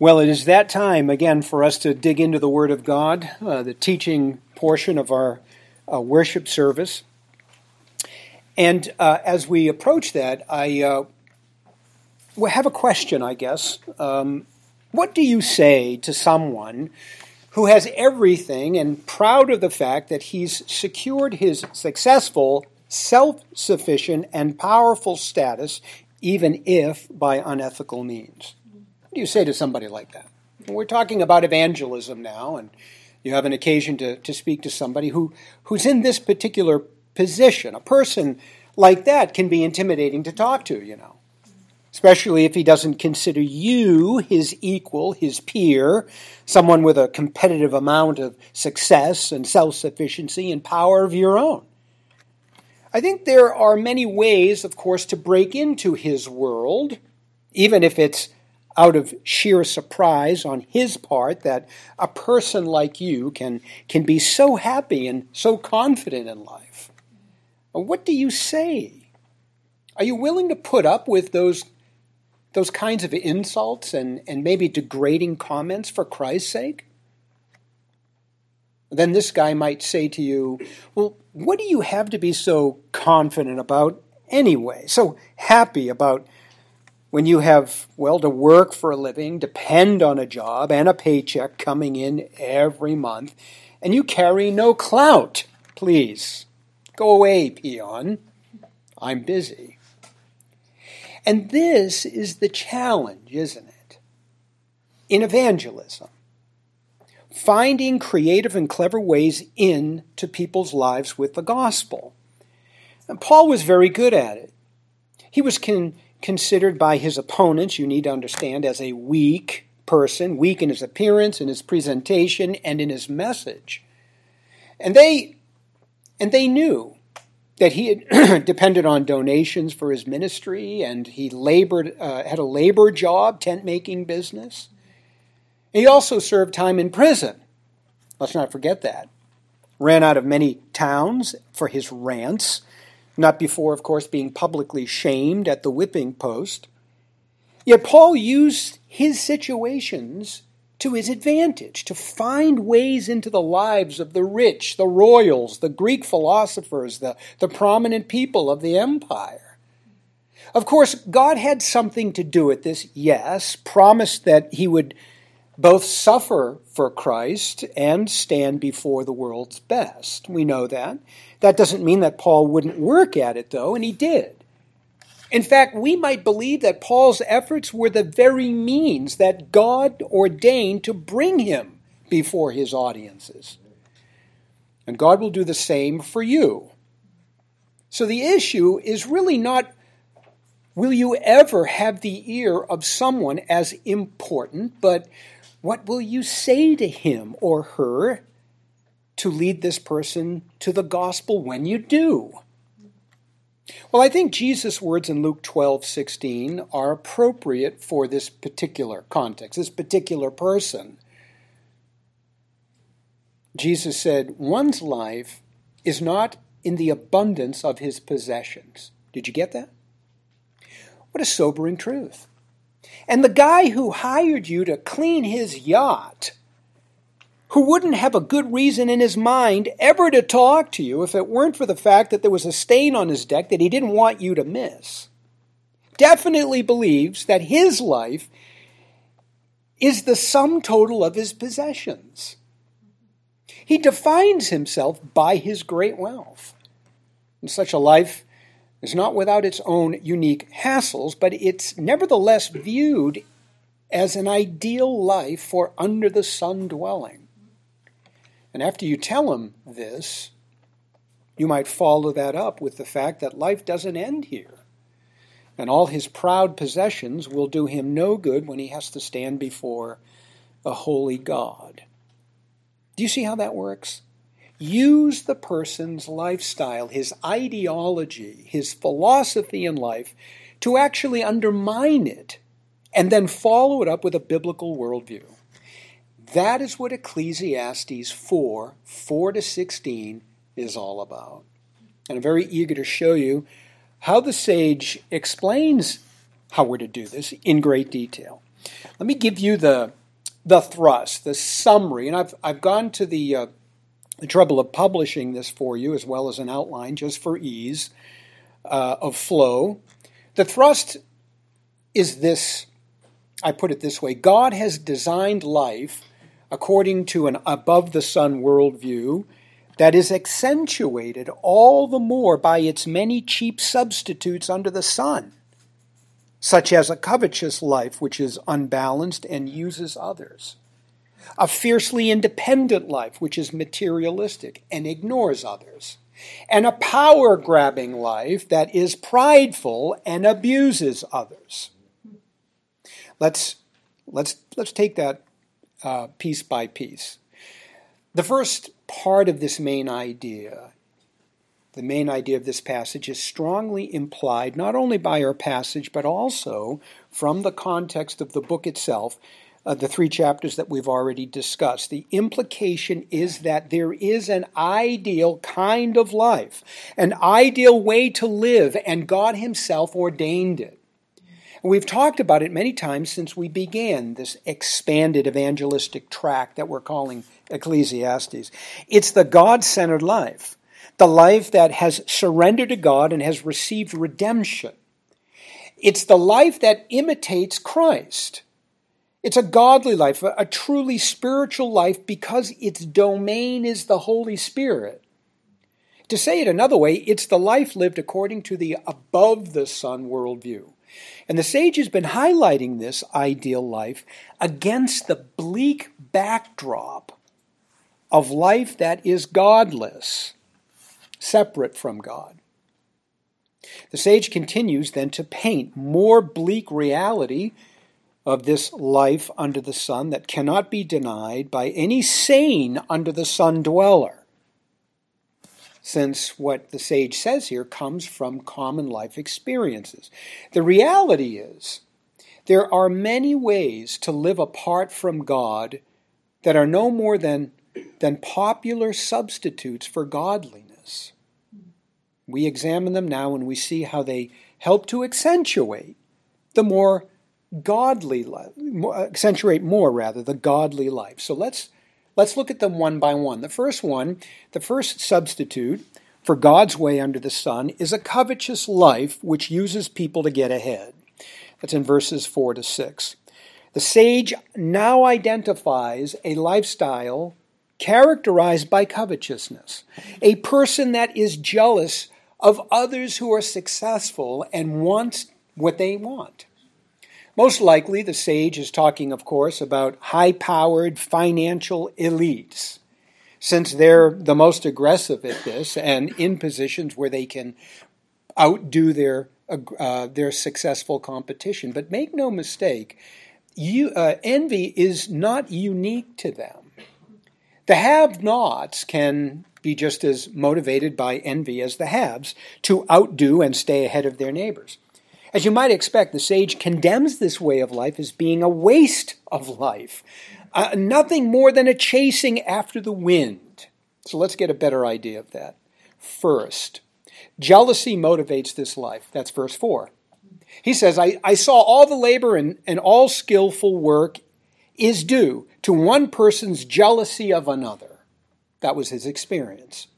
Well, it is that time again for us to dig into the Word of God, uh, the teaching portion of our uh, worship service. And uh, as we approach that, I uh, have a question, I guess. Um, what do you say to someone who has everything and proud of the fact that he's secured his successful, self sufficient, and powerful status, even if by unethical means? What do you say to somebody like that? We're talking about evangelism now, and you have an occasion to, to speak to somebody who, who's in this particular position. A person like that can be intimidating to talk to, you know, especially if he doesn't consider you his equal, his peer, someone with a competitive amount of success and self sufficiency and power of your own. I think there are many ways, of course, to break into his world, even if it's out of sheer surprise on his part that a person like you can, can be so happy and so confident in life. What do you say? Are you willing to put up with those, those kinds of insults and, and maybe degrading comments for Christ's sake? Then this guy might say to you, Well, what do you have to be so confident about anyway? So happy about when you have, well, to work for a living, depend on a job and a paycheck coming in every month, and you carry no clout, please. Go away, peon. I'm busy. And this is the challenge, isn't it? In evangelism, finding creative and clever ways into people's lives with the gospel. And Paul was very good at it. He was con- considered by his opponents, you need to understand, as a weak person, weak in his appearance, in his presentation, and in his message. And they and they knew that he had depended on donations for his ministry, and he labored, uh, had a labor job, tent making business. He also served time in prison. Let's not forget that. Ran out of many towns for his rants not before, of course, being publicly shamed at the whipping post. Yet Paul used his situations to his advantage, to find ways into the lives of the rich, the royals, the Greek philosophers, the, the prominent people of the empire. Of course, God had something to do with this, yes, promised that he would both suffer for Christ and stand before the world's best. We know that. That doesn't mean that Paul wouldn't work at it, though, and he did. In fact, we might believe that Paul's efforts were the very means that God ordained to bring him before his audiences. And God will do the same for you. So the issue is really not will you ever have the ear of someone as important, but what will you say to him or her to lead this person to the gospel when you do? Well, I think Jesus' words in Luke 12, 16 are appropriate for this particular context, this particular person. Jesus said, One's life is not in the abundance of his possessions. Did you get that? What a sobering truth. And the guy who hired you to clean his yacht, who wouldn't have a good reason in his mind ever to talk to you if it weren't for the fact that there was a stain on his deck that he didn't want you to miss, definitely believes that his life is the sum total of his possessions. He defines himself by his great wealth. And such a life is not without its own unique hassles, but it's nevertheless viewed as an ideal life for under the sun dwelling. And after you tell him this, you might follow that up with the fact that life doesn't end here. And all his proud possessions will do him no good when he has to stand before a holy God. Do you see how that works? Use the person's lifestyle, his ideology, his philosophy in life to actually undermine it and then follow it up with a biblical worldview. That is what Ecclesiastes 4 4 to 16 is all about. And I'm very eager to show you how the sage explains how we're to do this in great detail. Let me give you the the thrust, the summary, and I've I've gone to the uh, the trouble of publishing this for you as well as an outline just for ease uh, of flow. The thrust is this. I put it this way: God has designed life according to an above the sun worldview that is accentuated all the more by its many cheap substitutes under the sun, such as a covetous life which is unbalanced and uses others, a fiercely independent life which is materialistic and ignores others, and a power grabbing life that is prideful and abuses others. Let's, let's, let's take that uh, piece by piece. The first part of this main idea, the main idea of this passage, is strongly implied not only by our passage, but also from the context of the book itself, uh, the three chapters that we've already discussed. The implication is that there is an ideal kind of life, an ideal way to live, and God Himself ordained it. We've talked about it many times since we began this expanded evangelistic tract that we're calling Ecclesiastes. It's the God centered life, the life that has surrendered to God and has received redemption. It's the life that imitates Christ. It's a godly life, a, truly spiritual life because its domain is the Holy Spirit. To say it another way, it's the life lived according to the above the sun worldview. And the sage has been highlighting this ideal life against the bleak backdrop of life that is godless, separate from God. The sage continues then to paint more bleak reality of this life under the sun that cannot be denied by any sane under the sun dweller since what the sage says here comes from common life experiences. The reality is, there are many ways to live apart from God that are no more than, than popular substitutes for godliness. We examine them now and we see how they help to accentuate the more godly life, accentuate more rather the godly life. So let's Let's look at them one by one. The first one, the first substitute for God's way under the sun, is a covetous life which uses people to get ahead. That's in verses 4 to 6. The sage now identifies a lifestyle characterized by covetousness, a person that is jealous of others who are successful and wants what they want. Most likely, the sage is talking, of course, about high powered financial elites, since they're the most aggressive at this and in positions where they can outdo their, uh, their successful competition. But make no mistake, you, uh, envy is not unique to them. The have nots can be just as motivated by envy as the haves to outdo and stay ahead of their neighbors. As you might expect, the sage condemns this way of life as being a waste of life, uh, nothing more than a chasing after the wind. So let's get a better idea of that. First, jealousy motivates this life. That's verse 4. He says, I, I saw all the labor and, and all skillful work is due to one person's jealousy of another. That was his experience.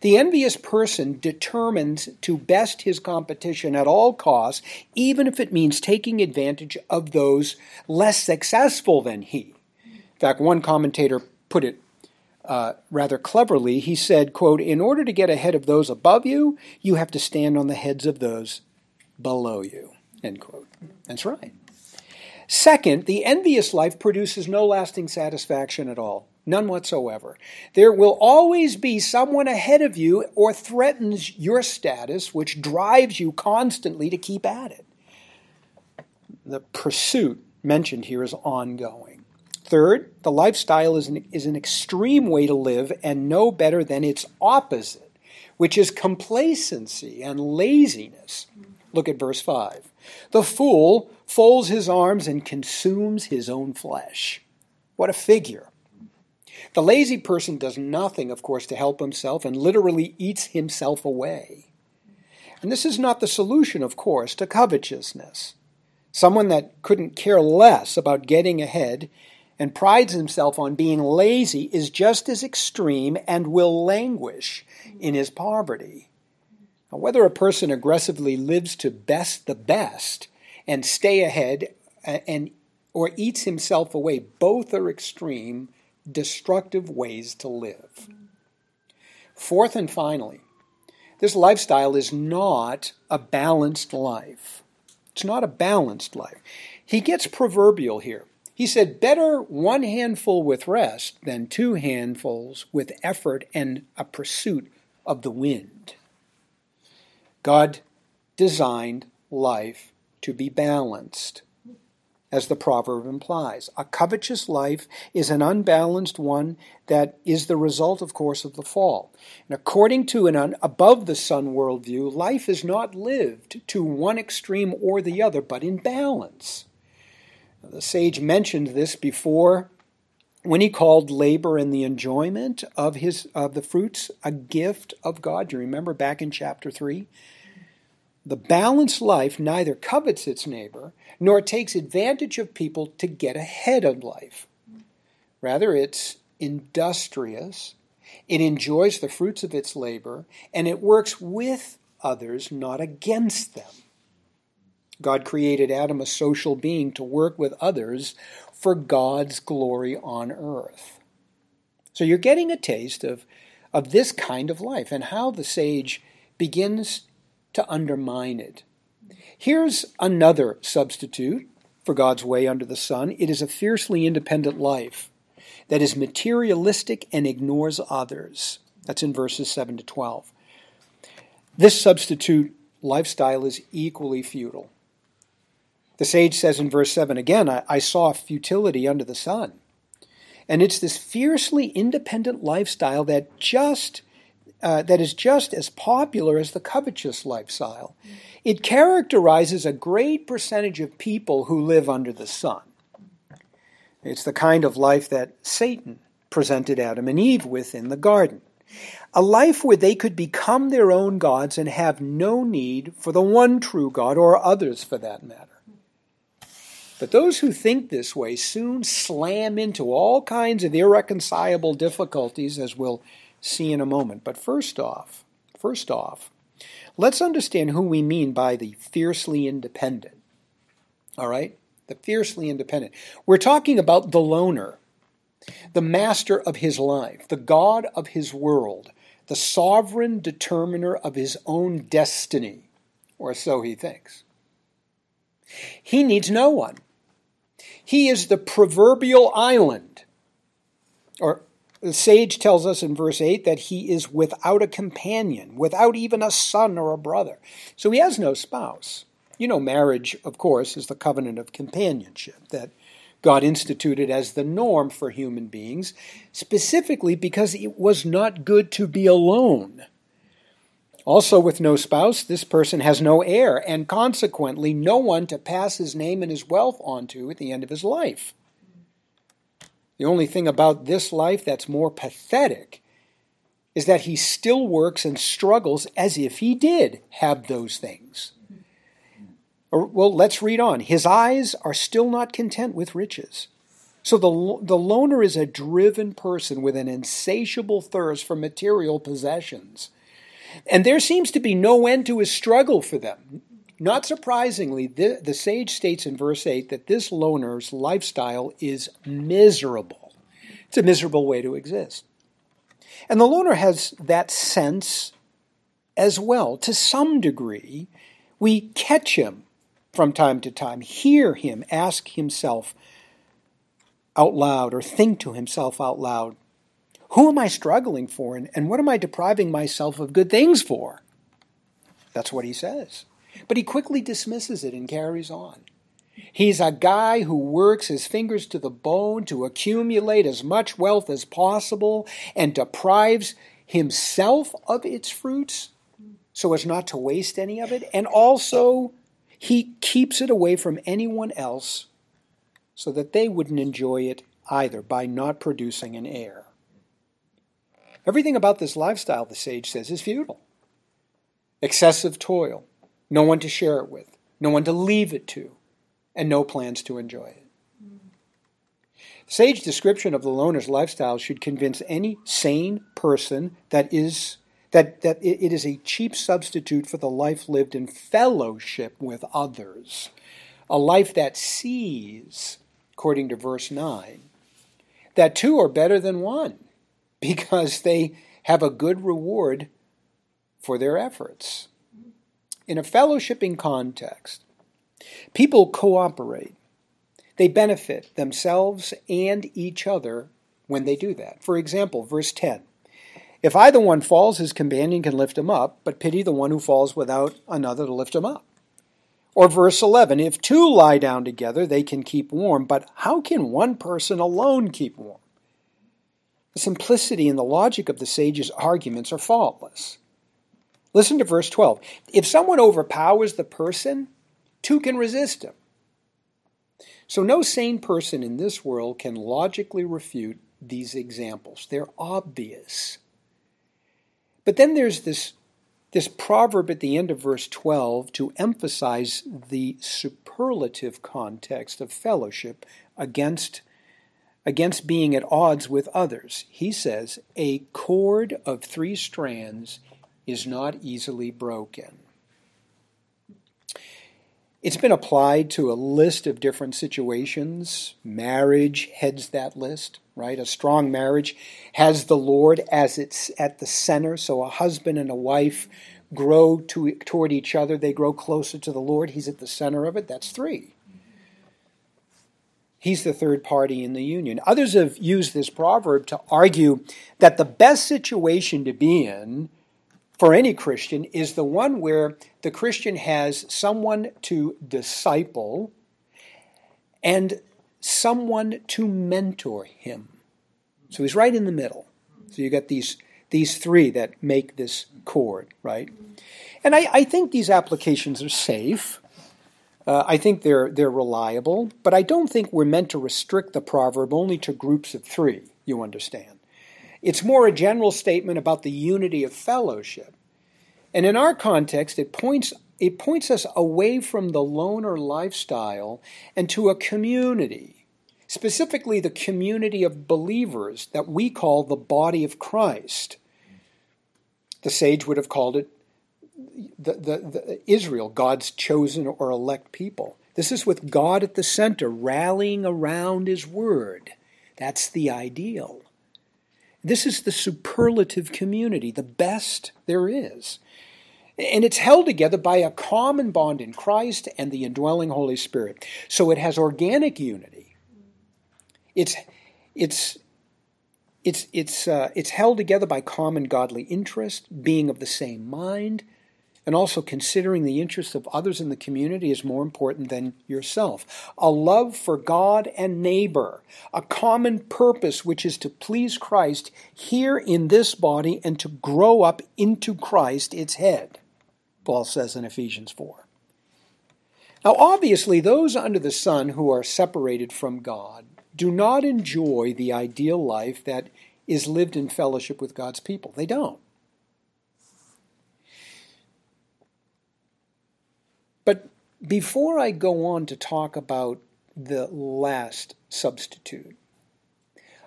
The envious person determines to best his competition at all costs, even if it means taking advantage of those less successful than he. In fact, one commentator put it uh, rather cleverly. He said, quote, In order to get ahead of those above you, you have to stand on the heads of those below you. End quote. That's right. Second, the envious life produces no lasting satisfaction at all. None whatsoever. There will always be someone ahead of you or threatens your status, which drives you constantly to keep at it. The pursuit mentioned here is ongoing. Third, the lifestyle is an, is an extreme way to live and no better than its opposite, which is complacency and laziness. Look at verse 5. The fool folds his arms and consumes his own flesh. What a figure. The lazy person does nothing, of course, to help himself and literally eats himself away. And this is not the solution, of course, to covetousness. Someone that couldn't care less about getting ahead and prides himself on being lazy is just as extreme and will languish in his poverty. Now, whether a person aggressively lives to best the best and stay ahead uh, and or eats himself away, both are extreme, destructive ways to live. Fourth and finally, this lifestyle is not a balanced life. It's not a balanced life. He gets proverbial here. He said, Better one handful with rest than two handfuls with effort and a pursuit of the wind. God designed life to be balanced, as the proverb implies. A covetous life is an unbalanced one that is the result, of course, of the fall. And according to an above the sun worldview, life is not lived to one extreme or the other, but in balance. The sage mentioned this before when he called labor and the enjoyment of his of the fruits a gift of God. You remember back in chapter 3? The balanced life neither covets its neighbor nor takes advantage of people to get ahead of life. Rather, it's industrious, it enjoys the fruits of its labor, and it works with others, not against them. God created Adam a social being to work with others for God's glory on earth. So you're getting a taste of, of this kind of life and how the sage begins to undermine it. Here's another substitute for God's way under the sun it is a fiercely independent life that is materialistic and ignores others. That's in verses 7 to 12. This substitute lifestyle is equally futile. The sage says in verse 7 again, I, I saw futility under the sun. And it's this fiercely independent lifestyle that just uh, that is just as popular as the covetous lifestyle. It characterizes a great percentage of people who live under the sun. It's the kind of life that Satan presented Adam and Eve with in the garden. A life where they could become their own gods and have no need for the one true God or others for that matter. But those who think this way soon slam into all kinds of irreconcilable difficulties, as we'll see in a moment. But first off, first off, let's understand who we mean by the fiercely independent. All right? The fiercely independent. We're talking about the loner, the master of his life, the God of his world, the sovereign determiner of his own destiny, or so he thinks. He needs no one. He is the proverbial island. Or the sage tells us in verse 8 that he is without a companion, without even a son or a brother. So he has no spouse. You know, marriage, of course, is the covenant of companionship that God instituted as the norm for human beings, specifically because it was not good to be alone. Also, with no spouse, this person has no heir, and consequently, no one to pass his name and his wealth on to at the end of his life. The only thing about this life that's more pathetic is that he still works and struggles as if he did have those things. well, let's read on. His eyes are still not content with riches. So the, the loner is a driven person with an insatiable thirst for material possessions. And there seems to be no end to his struggle for them. Not surprisingly, the, the sage states in verse 8 that this loner's lifestyle is miserable. It's a miserable way to exist. And the loner has that sense as well. To some degree, we catch him from time to time, hear him ask himself out loud or think to himself out loud, who am I struggling for? And, and what am I depriving myself of good things for? That's what he says. But he quickly dismisses it and carries on. He's a guy who works his fingers to the bone to accumulate as much wealth as possible and deprives himself of its fruits so as not to waste any of it. And also, he keeps it away from anyone else so that they wouldn't enjoy it either by not producing an heir. Everything about this lifestyle, the sage says, is futile. Excessive toil, no one to share it with, no one to leave it to, and no plans to enjoy it. Sage description of the loner's lifestyle should convince any sane person that is that, that it is a cheap substitute for the life lived in fellowship with others, a life that sees, according to verse 9, that two are better than one because they have a good reward for their efforts. In a fellowshipping context, people cooperate. They benefit themselves and each other when they do that. For example, verse 10 If either one falls, his companion can lift him up, but pity the one who falls without another to lift him up. Or verse 11 If two lie down together, they can keep warm, but how can one person alone keep warm? The simplicity and the logic of the sage's arguments are faultless. Listen to verse 12. If someone overpowers the person, two can resist him. So, no sane person in this world can logically refute these examples. They're obvious. But then there's this, this proverb at the end of verse 12 to emphasize the superlative context of fellowship against, against being at odds with others. He says, A cord of three strands is not easily broken. It's been applied to a list of different situations. Marriage heads that list, right? A strong marriage has the Lord as it's at the center. So a husband and a wife grow to, toward each other. They grow closer to the Lord. He's at the center of it. That's three. He's the third party in the union. Others have used this proverb to argue that the best situation to be in for any Christian is the one where the Christian has someone to disciple and someone to mentor him. So he's right in the middle. So you got these these three that make this cord, right? And I, I think these applications are safe. Uh, I think they're they're reliable, but I don't think we're meant to restrict the proverb only to groups of three. You understand? It's more a general statement about the unity of fellowship. And in our context, it points, it points us away from the loner lifestyle and to a community, specifically the community of believers that we call the body of Christ. The sage would have called it the, the, the Israel, God's chosen or elect people. This is with God at the center, rallying around His Word. That's the ideal. This is the superlative community, the best there is. And it's held together by a common bond in Christ and the indwelling Holy Spirit. So it has organic unity. It's, it's, it's, it's, uh, it's held together by common godly interest, being of the same mind, and also considering the interests of others in the community is more important than yourself. A love for God and neighbor, a common purpose which is to please Christ here in this body and to grow up into Christ, its head, Paul says in Ephesians 4. Now, obviously, those under the sun who are separated from God do not enjoy the ideal life that is lived in fellowship with God's people. They don't. But before I go on to talk about the last substitute,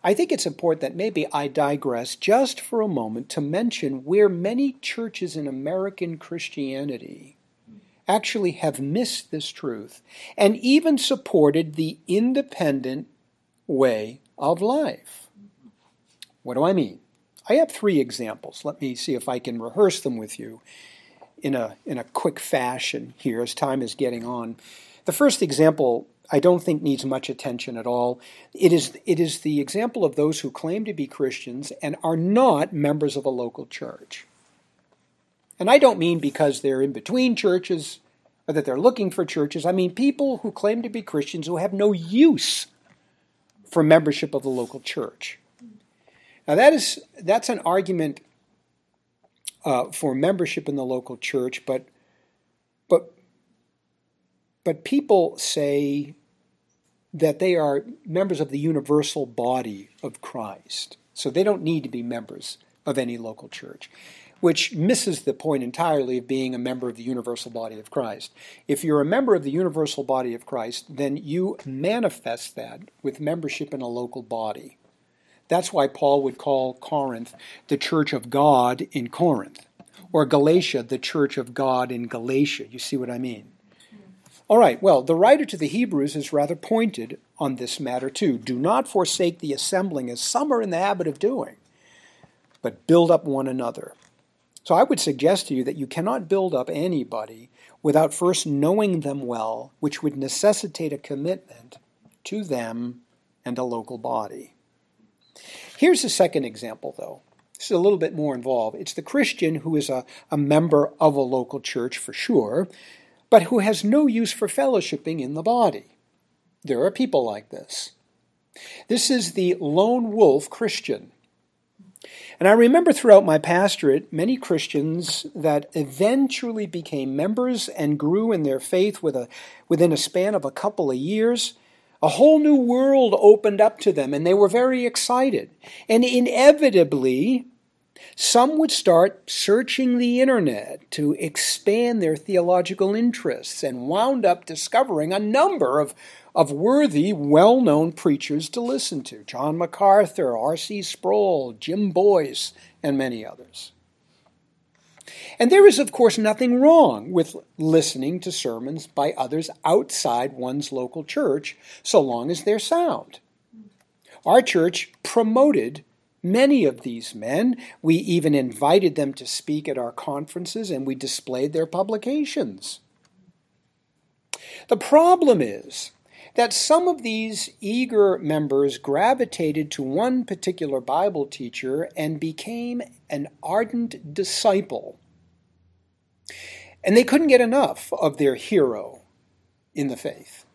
I think it's important that maybe I digress just for a moment to mention where many churches in American Christianity actually have missed this truth and even supported the independent way of life. What do I mean? I have three examples. Let me see if I can rehearse them with you in a, in a quick fashion here as time is getting on. The first example I don't think needs much attention at all. It is, it is the example of those who claim to be Christians and are not members of a local church. And I don't mean because they're in between churches or that they're looking for churches. I mean people who claim to be Christians who have no use for membership of the local church. Now that is that's an argument uh, for membership in the local church, but but but people say that they are members of the universal body of Christ, so they don't need to be members of any local church. which misses the point entirely of being a member of the universal body of Christ. If you're a member of the universal body of Christ, then you manifest that with membership in a local body. That's why Paul would call Corinth the church of God in Corinth, or Galatia the church of God in Galatia. You see what I mean? All right, well, the writer to the Hebrews is rather pointed on this matter too. Do not forsake the assembling as some are in the habit of doing, but build up one another. So I would suggest to you that you cannot build up anybody without first knowing them well, which would necessitate a commitment to them and a local body. Here's a second example, though. This is a little bit more involved. It's the Christian who is a, a member of a local church for sure, but who has no use for fellowshipping in the body. There are people like this. This is the lone wolf Christian. And I remember throughout my pastorate many Christians that eventually became members and grew in their faith with a, within a span of a couple of years. A whole new world opened up to them, and they were very excited. And inevitably, some would start searching the internet to expand their theological interests and wound up discovering a number of of worthy, well known preachers to listen to John MacArthur, R.C. Sproul, Jim Boice, and many others. And there is, of course, nothing wrong with listening to sermons by others outside one's local church, so long as they're sound. Our church promoted many of these men. We even invited them to speak at our conferences and we displayed their publications. The problem is that some of these eager members gravitated to one particular Bible teacher and became an ardent disciple. And they couldn't get enough of their hero in the faith.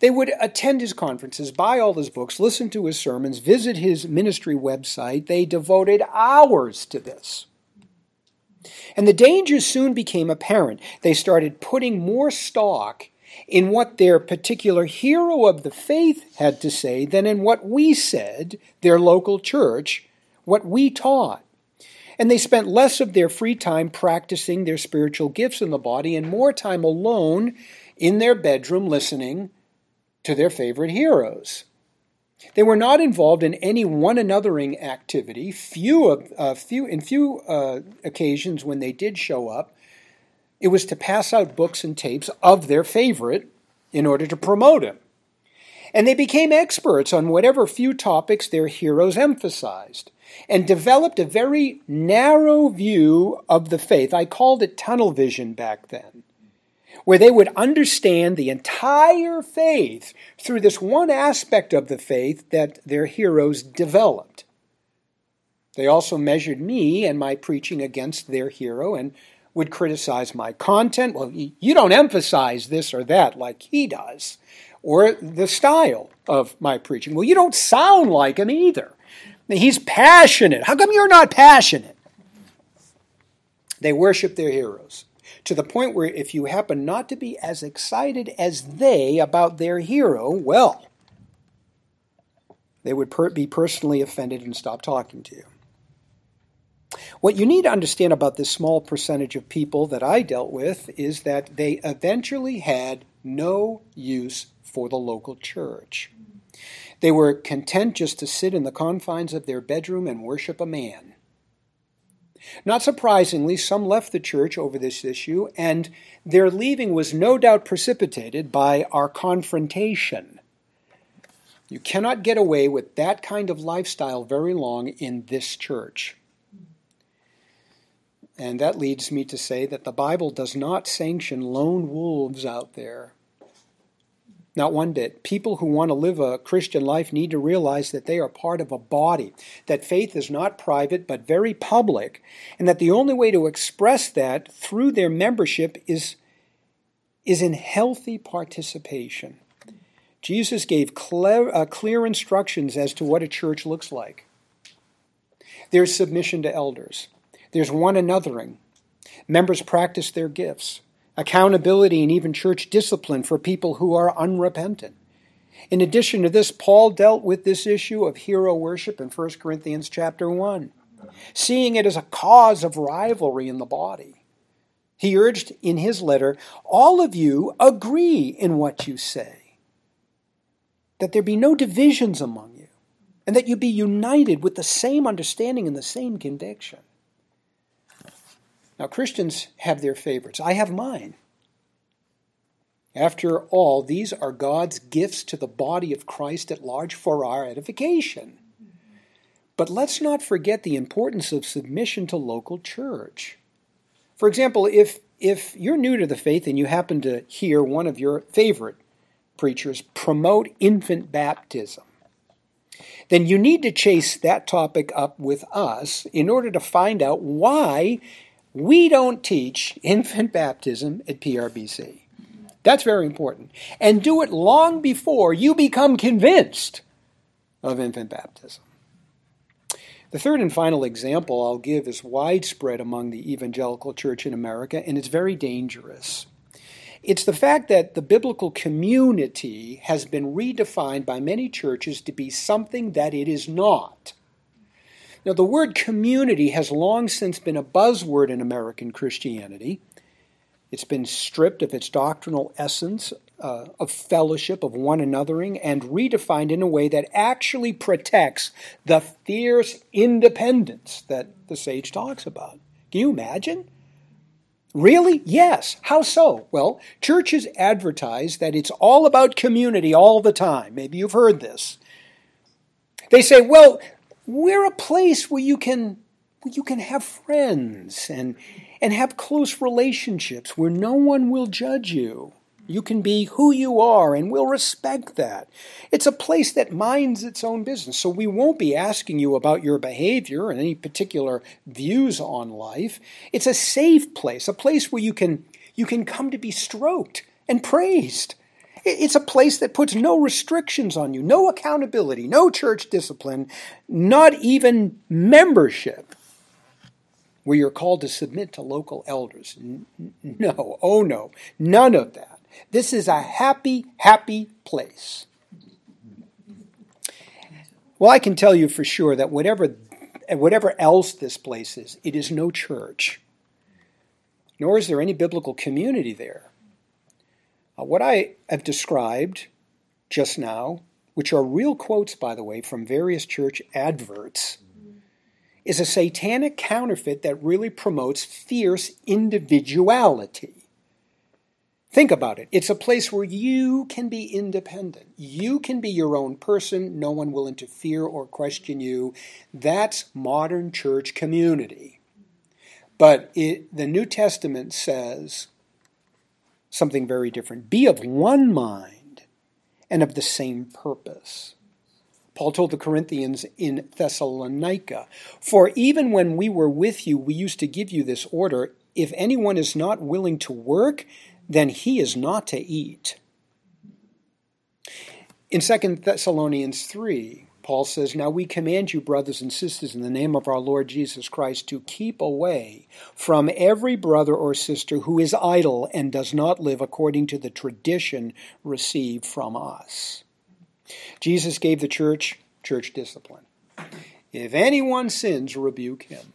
They would attend his conferences, buy all his books, listen to his sermons, visit his ministry website. They devoted hours to this. And the danger soon became apparent. They started putting more stock in what their particular hero of the faith had to say than in what we said, their local church, what we taught. And they spent less of their free time practicing their spiritual gifts in the body and more time alone in their bedroom listening to their favorite heroes. They were not involved in any one anothering activity. Few of, uh, few in few uh, occasions when they did show up, it was to pass out books and tapes of their favorite in order to promote him. And they became experts on whatever few topics their heroes emphasized and developed a very narrow view of the faith. I called it tunnel vision back then, where they would understand the entire faith through this one aspect of the faith that their heroes developed. They also measured me and my preaching against their hero and would criticize my content. Well, you don't emphasize this or that like he does, or the style of my preaching. Well, you don't sound like him either. He's passionate. How come you're not passionate? They worship their heroes to the point where if you happen not to be as excited as they about their hero, well, they would per- be personally offended and stop talking to you. What you need to understand about this small percentage of people that I dealt with is that they eventually had no use for the local church. They were content just to sit in the confines of their bedroom and worship a man. Not surprisingly, some left the church over this issue, and their leaving was no doubt precipitated by our confrontation. You cannot get away with that kind of lifestyle very long in this church. And that leads me to say that the Bible does not sanction lone wolves out there. Not one bit. People who want to live a Christian life need to realize that they are part of a body, that faith is not private but very public, and that the only way to express that through their membership is, is in healthy participation. Jesus gave clear, uh, clear instructions as to what a church looks like. There's submission to elders. There's one anothering. Members practice their gifts, accountability, and even church discipline for people who are unrepentant. In addition to this, Paul dealt with this issue of hero worship in 1 Corinthians chapter 1. seeing it as a cause of rivalry in the body. He urged in his letter, All of you agree in what you say, that there be no divisions among you, and that you be united with the same understanding and the same conviction. Now, Christians have their favorites. I have mine. After all, these are God's gifts to the body of Christ at large for our edification. But let's not forget the importance of submission to local church. For example, if, if you're new to the faith and you happen to hear one of your favorite preachers promote infant baptism, then you need to chase that topic up with us in order to find out why we don't teach infant baptism at PRBC. That's very important. And do it long before you become convinced of infant baptism. The third and final example I'll give is widespread among the evangelical church in America, and it's very dangerous. It's the fact that the biblical community has been redefined by many churches to be something that it is not. Now, the word community has long since been a buzzword in American Christianity. It's been stripped of its doctrinal essence uh, of fellowship, of one anothering, and redefined in a way that actually protects the fierce independence that the sage talks about. Can you imagine? Really? Yes. How so? Well, churches advertise that it's all about community all the time. Maybe you've heard this. They say, well, we're a place where you can where you can have friends and and have close relationships where no one will judge you. You can be who you are, and we'll respect that. It's a place that minds its own business, so we won't be asking you about your behavior and any particular views on life. It's a safe place, a place where you can you can come to be stroked and praised. It's a place that puts no restrictions on you, no accountability, no church discipline, not even membership, where you're called to submit to local elders. No, oh no, none of that. This is a happy, happy place. Well, I can tell you for sure that whatever, whatever else this place is, it is no church, nor is there any biblical community there. Uh, what I have described just now, which are real quotes, by the way, from various church adverts, is a satanic counterfeit that really promotes fierce individuality. Think about it. It's a place where you can be independent. You can be your own person. No one will interfere or question you. That's modern church community. But it, the New Testament says something very different be of one mind and of the same purpose. Paul told the Corinthians in Thessalonica, For even when we were with you, we used to give you this order if anyone is not willing to work, then he is not to eat. In 2 Thessalonians 3, Paul says, Now we command you, brothers and sisters, in the name of our Lord Jesus Christ, to keep away from every brother or sister who is idle and does not live according to the tradition received from us. Jesus gave the church church discipline. If anyone sins, rebuke him.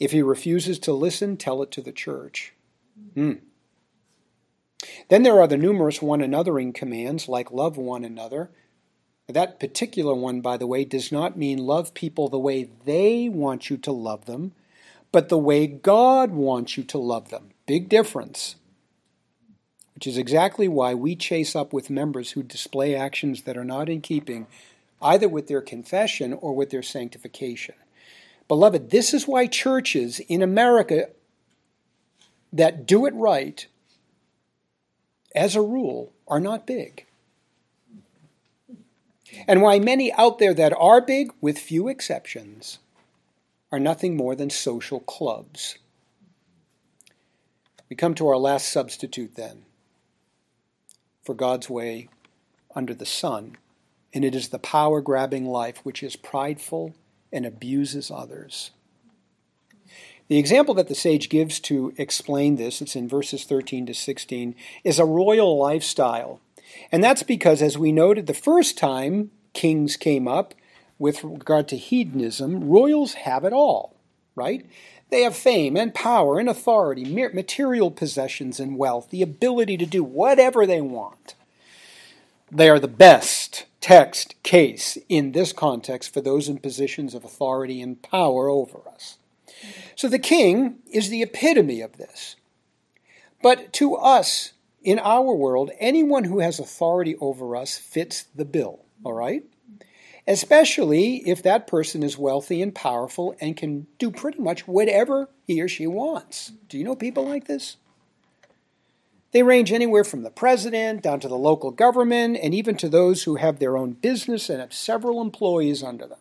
If he refuses to listen, tell it to the church. Hmm. Then there are the numerous one anothering commands, like love one another. That particular one, by the way, does not mean love people the way they want you to love them, but the way God wants you to love them. Big difference. Which is exactly why we chase up with members who display actions that are not in keeping either with their confession or with their sanctification. Beloved, this is why churches in America that do it right, as a rule, are not big. And why many out there that are big, with few exceptions, are nothing more than social clubs. We come to our last substitute then for God's way under the sun, and it is the power grabbing life which is prideful and abuses others. The example that the sage gives to explain this, it's in verses 13 to 16, is a royal lifestyle. And that's because, as we noted the first time kings came up, with regard to hedonism, royals have it all, right? They have fame and power and authority, material possessions and wealth, the ability to do whatever they want. They are the best text case in this context for those in positions of authority and power over us. So the king is the epitome of this. But to us, in our world, anyone who has authority over us fits the bill, all right? Especially if that person is wealthy and powerful and can do pretty much whatever he or she wants. Do you know people like this? They range anywhere from the president down to the local government and even to those who have their own business and have several employees under them.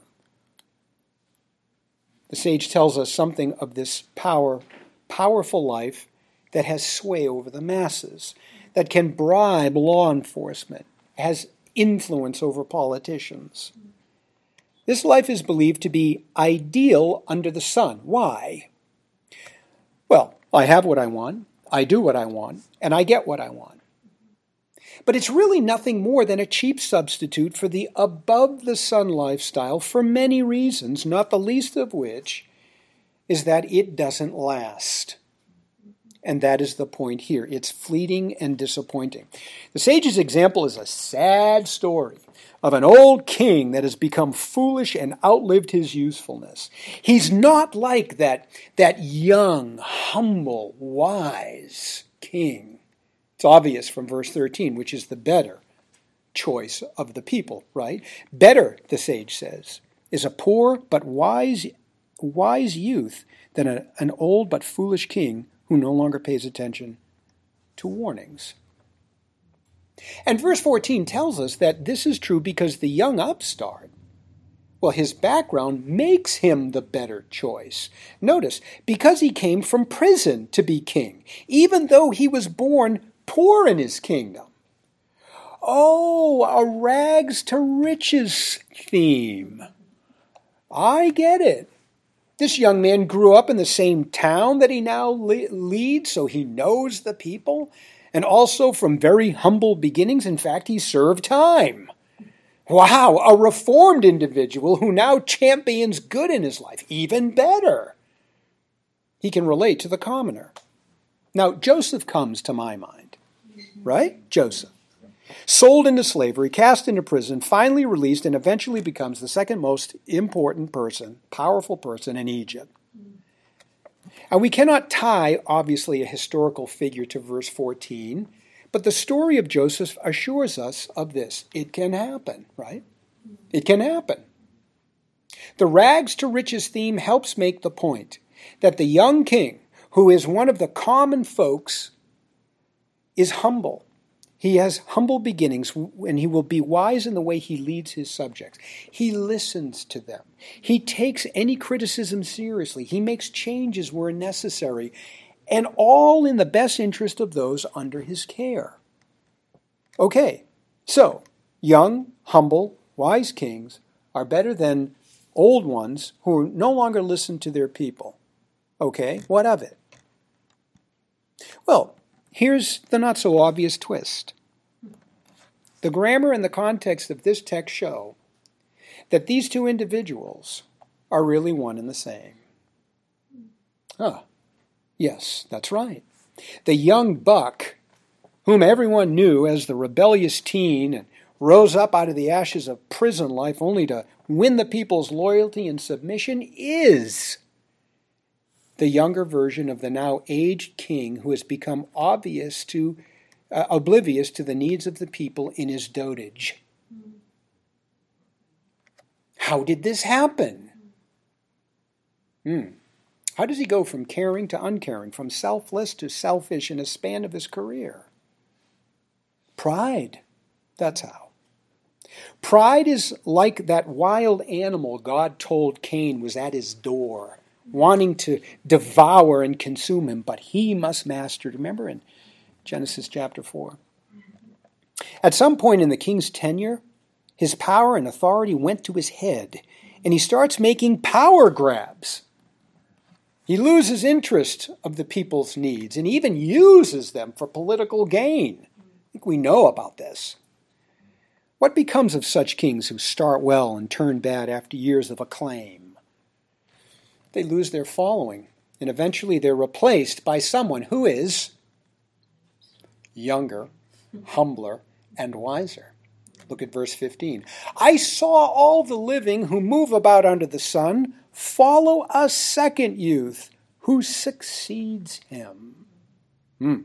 The sage tells us something of this power, powerful life that has sway over the masses, that can bribe law enforcement, has influence over politicians. This life is believed to be ideal under the sun. Why? Well, I have what I want, I do what I want, and I get what I want. But it's really nothing more than a cheap substitute for the above the sun lifestyle for many reasons, not the least of which is that it doesn't last. And that is the point here. It's fleeting and disappointing. The sage's example is a sad story of an old king that has become foolish and outlived his usefulness. He's not like that, that young, humble, wise king it's obvious from verse 13, which is the better choice of the people, right? Better, the sage says, is a poor but wise, wise youth than a, an old but foolish king who no longer pays attention to warnings. And verse 14 tells us that this is true because the young upstart, well, his background makes him the better choice. Notice, because he came from prison to be king, even though he was born poor in his kingdom. Oh, a rags to riches theme. I get it. This young man grew up in the same town that he now le- leads, so he knows the people, and also from very humble beginnings. In fact, he served time. Wow, a reformed individual who now champions good in his life. Even better. He can relate to the commoner. Now, Joseph comes to my mind right? Joseph. Sold into slavery, cast into prison, finally released, and eventually becomes the second most important person, powerful person in Egypt. And we cannot tie, obviously, a historical figure to verse 14, but the story of Joseph assures us of this. It can happen, right? It can happen. The rags to riches theme helps make the point that the young king, who is one of the common folks is humble. He has humble beginnings, and he will be wise in the way he leads his subjects. He listens to them. He takes any criticism seriously. He makes changes where necessary, and all in the best interest of those under his care. Okay, so young, humble, wise kings are better than old ones who no longer listen to their people. Okay, what of it? Well, Here's the not so obvious twist. The grammar and the context of this text show that these two individuals are really one and the same. Ah, yes, that's right. The young buck, whom everyone knew as the rebellious teen and rose up out of the ashes of prison life only to win the people's loyalty and submission, is the younger version of the now aged king who has become obvious to uh, oblivious to the needs of the people in his dotage. How did this happen? Hmm. How does he go from caring to uncaring, from selfless to selfish in a span of his career? Pride. That's how. Pride is like that wild animal God told Cain was at his door wanting to devour and consume him, but he must master. Remember in Genesis chapter 4. At some point in the king's tenure, his power and authority went to his head, and he starts making power grabs. He loses interest of the people's needs and even uses them for political gain. I think we know about this. What becomes of such kings who start well and turn bad after years of acclaim? They lose their following, and eventually they're replaced by someone who is younger, humbler, and wiser. Look at verse 15. I saw all the living who move about under the sun follow a second youth who succeeds him. Hmm.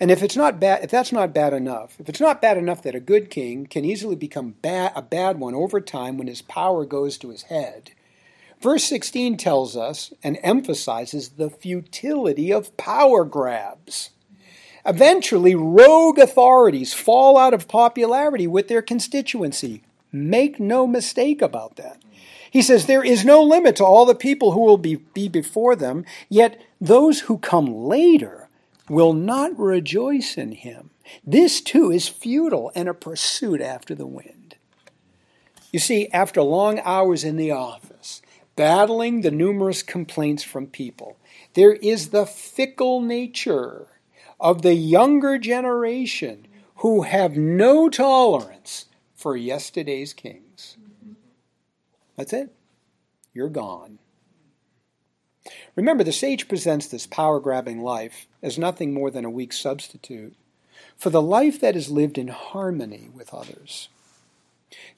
And if it's not bad, if that's not bad enough, if it's not bad enough that a good king can easily become a bad one over time when his power goes to his head, verse 16 tells us and emphasizes the futility of power grabs. Eventually, rogue authorities fall out of popularity with their constituency. Make no mistake about that. He says, There is no limit to all the people who will be, be before them, yet those who come later will not rejoice in him. This too is futile and a pursuit after the wind. You see, after long hours in the office, battling the numerous complaints from people, there is the fickle nature of the younger generation who have no tolerance for yesterday's kings. That's it. You're gone. Remember, the sage presents this power grabbing life as nothing more than a weak substitute for the life that is lived in harmony with others.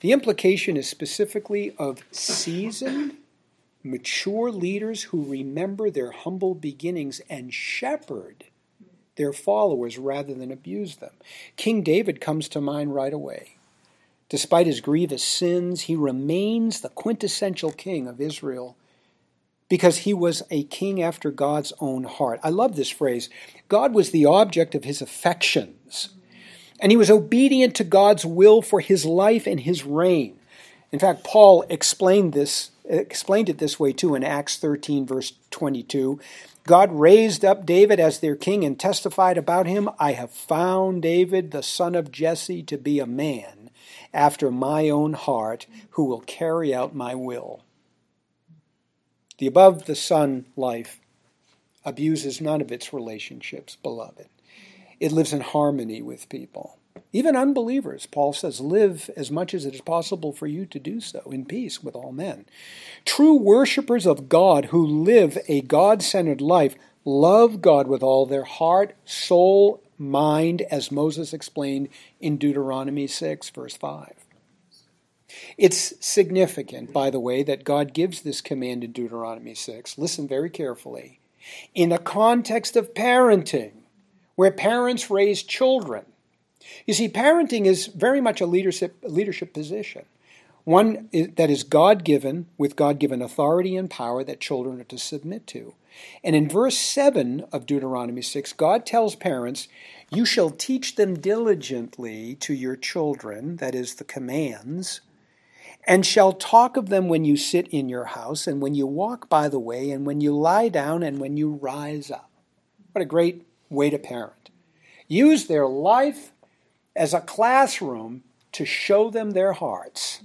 The implication is specifically of seasoned, mature leaders who remember their humble beginnings and shepherd their followers rather than abuse them. King David comes to mind right away. Despite his grievous sins, he remains the quintessential king of Israel because he was a king after God's own heart. I love this phrase. God was the object of his affections, and he was obedient to God's will for his life and his reign. In fact, Paul explained this explained it this way too in Acts 13 verse 22. God raised up David as their king and testified about him I have found David, the son of Jesse, to be a man after my own heart who will carry out my will. The above the sun life abuses none of its relationships, beloved. It lives in harmony with people. Even unbelievers, Paul says, live as much as it is possible for you to do so in peace with all men. True worshippers of God who live a God centered life love God with all their heart, soul, mind, as Moses explained in Deuteronomy 6, verse 5. It's significant, by the way, that God gives this command in Deuteronomy 6. Listen very carefully. In a context of parenting, where parents raise children you see, parenting is very much a leadership, leadership position, one that is God given, with God given authority and power that children are to submit to. And in verse 7 of Deuteronomy 6, God tells parents, You shall teach them diligently to your children, that is, the commands, and shall talk of them when you sit in your house, and when you walk by the way, and when you lie down, and when you rise up. What a great way to parent. Use their life as a classroom to show them their hearts.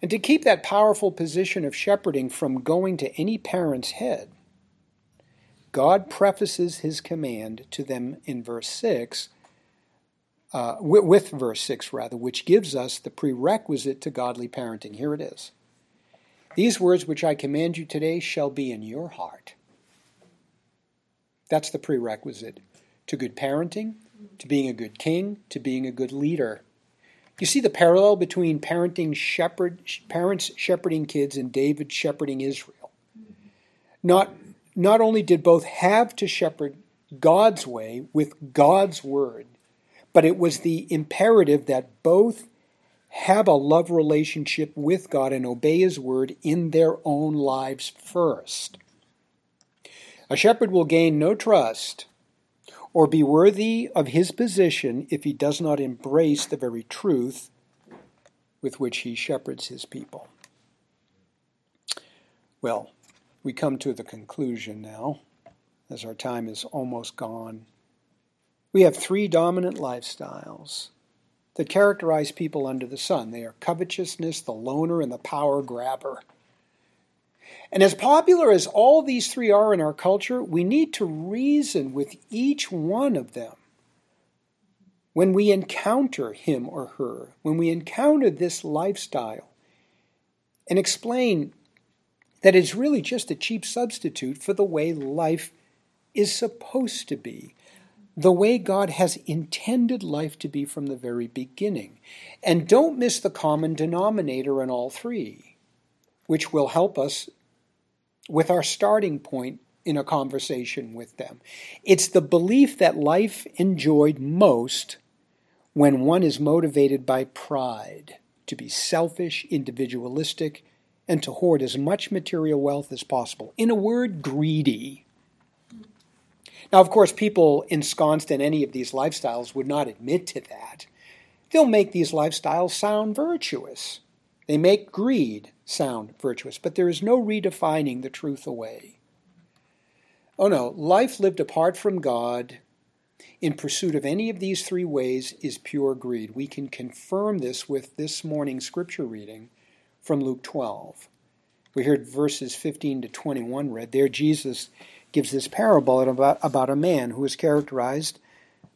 And to keep that powerful position of shepherding from going to any parent's head, God prefaces his command to them in verse 6, uh, with, with verse 6 rather, which gives us the prerequisite to godly parenting. Here it is. These words which I command you today shall be in your heart. That's the prerequisite to good parenting to being a good king, to being a good leader. You see the parallel between parenting shepherd, parents shepherding kids and David shepherding Israel. Not, not only did both have to shepherd God's way with God's word, but it was the imperative that both have a love relationship with God and obey His word in their own lives first. A shepherd will gain no trust or be worthy of his position if he does not embrace the very truth with which he shepherds his people. Well, we come to the conclusion now, as our time is almost gone. We have three dominant lifestyles that characterize people under the sun. They are covetousness, the loner, and the power grabber. And as popular as all these three are in our culture, we need to reason with each one of them when we encounter him or her, when we encounter this lifestyle, and explain that it's really just a cheap substitute for the way life is supposed to be, the way God has intended life to be from the very beginning. And don't miss the common denominator in all three, which will help us with our starting point in a conversation with them. It's the belief that life enjoyed most when one is motivated by pride to be selfish, individualistic, and to hoard as much material wealth as possible. In a word, greedy. Now, of course, people ensconced in any of these lifestyles would not admit to that. They'll make these lifestyles sound virtuous. They make greed sound virtuous, but there is no redefining the truth away. Oh no, life lived apart from God in pursuit of any of these three ways is pure greed. We can confirm this with this morning's scripture reading from Luke 12. We heard verses 15 to 21 read. There, Jesus gives this parable about, about a man who is characterized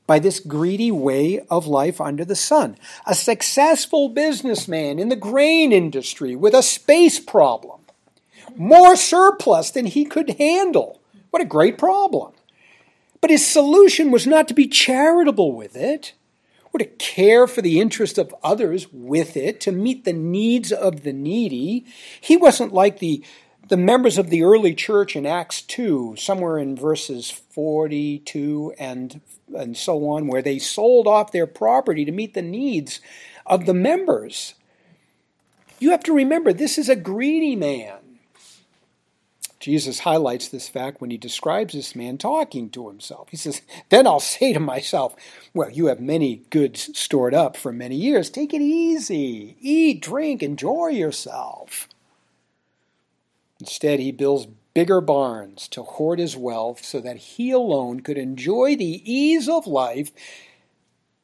by this greedy way of life under the sun. A successful businessman in the grain industry with a space problem, more surplus than he could handle. What a great problem. But his solution was not to be charitable with it, or to care for the interest of others with it, to meet the needs of the needy. He wasn't like the the members of the early church in Acts 2, somewhere in verses 42 and, and so on, where they sold off their property to meet the needs of the members. You have to remember, this is a greedy man. Jesus highlights this fact when he describes this man talking to himself. He says, Then I'll say to myself, Well, you have many goods stored up for many years. Take it easy. Eat, drink, enjoy yourself. Instead, he builds bigger barns to hoard his wealth so that he alone could enjoy the ease of life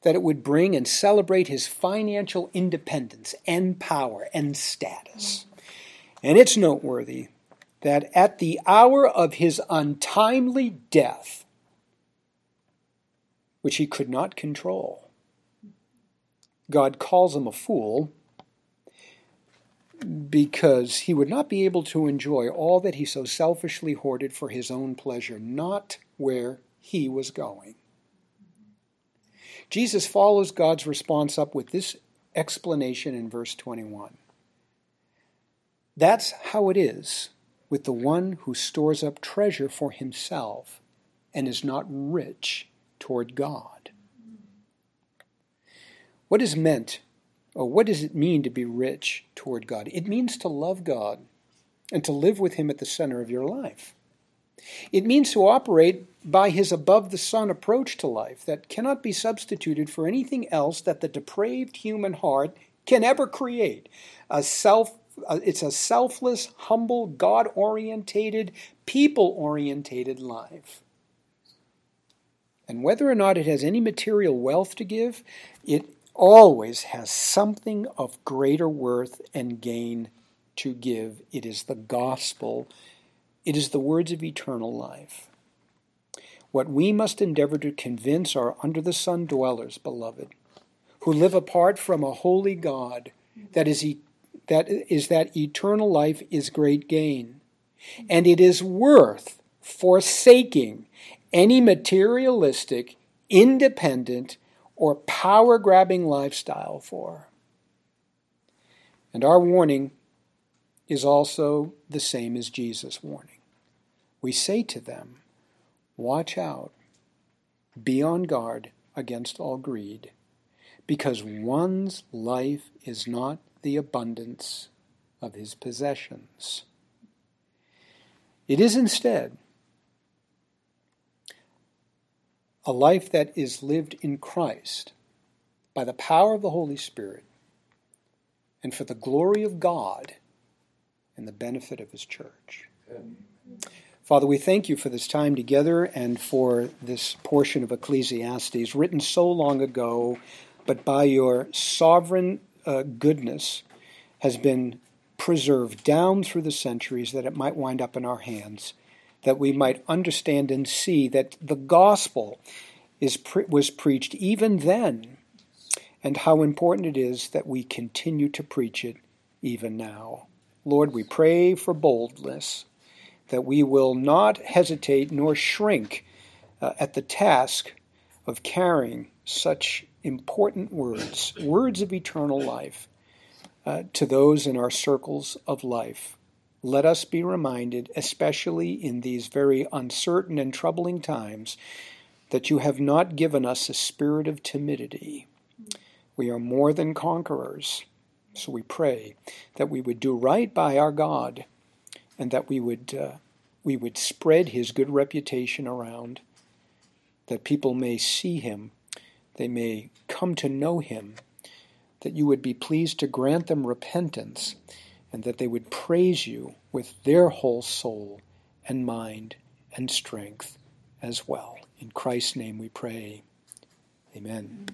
that it would bring and celebrate his financial independence and power and status. And it's noteworthy that at the hour of his untimely death, which he could not control, God calls him a fool because he would not be able to enjoy all that he so selfishly hoarded for his own pleasure, not where he was going. Jesus follows God's response up with this explanation in verse 21. That's how it is with the one who stores up treasure for himself and is not rich toward God. What is meant Oh, what does it mean to be rich toward God? It means to love God and to live with Him at the center of your life. It means to operate by His above the sun approach to life that cannot be substituted for anything else that the depraved human heart can ever create. A self, it's a selfless, humble, God orientated, people orientated life. And whether or not it has any material wealth to give, it always has something of greater worth and gain to give. It is the gospel, it is the words of eternal life. What we must endeavor to convince our under the sun dwellers, beloved, who live apart from a holy God, that is, that is that eternal life is great gain. And it is worth forsaking any materialistic, independent, or power grabbing lifestyle for. And our warning is also the same as Jesus' warning. We say to them, Watch out, be on guard against all greed, because one's life is not the abundance of his possessions. It is instead a life that is lived in Christ by the power of the Holy Spirit and for the glory of God and the benefit of His church. Father, we thank you for this time together and for this portion of Ecclesiastes written so long ago, but by your sovereign uh, goodness has been preserved down through the centuries that it might wind up in our hands that we might understand and see that the gospel is pre- was preached even then, and how important it is that we continue to preach it even now. Lord, we pray for boldness, that we will not hesitate nor shrink uh, at the task of carrying such important words, words of eternal life, uh, to those in our circles of life. Let us be reminded, especially in these very uncertain and troubling times, that you have not given us a spirit of timidity. We are more than conquerors. So we pray that we would do right by our God and that we would, uh, we would spread his good reputation around, that people may see him, they may come to know him, that you would be pleased to grant them repentance, and that they would praise you with their whole soul and mind and strength as well. In Christ's name we pray. Amen.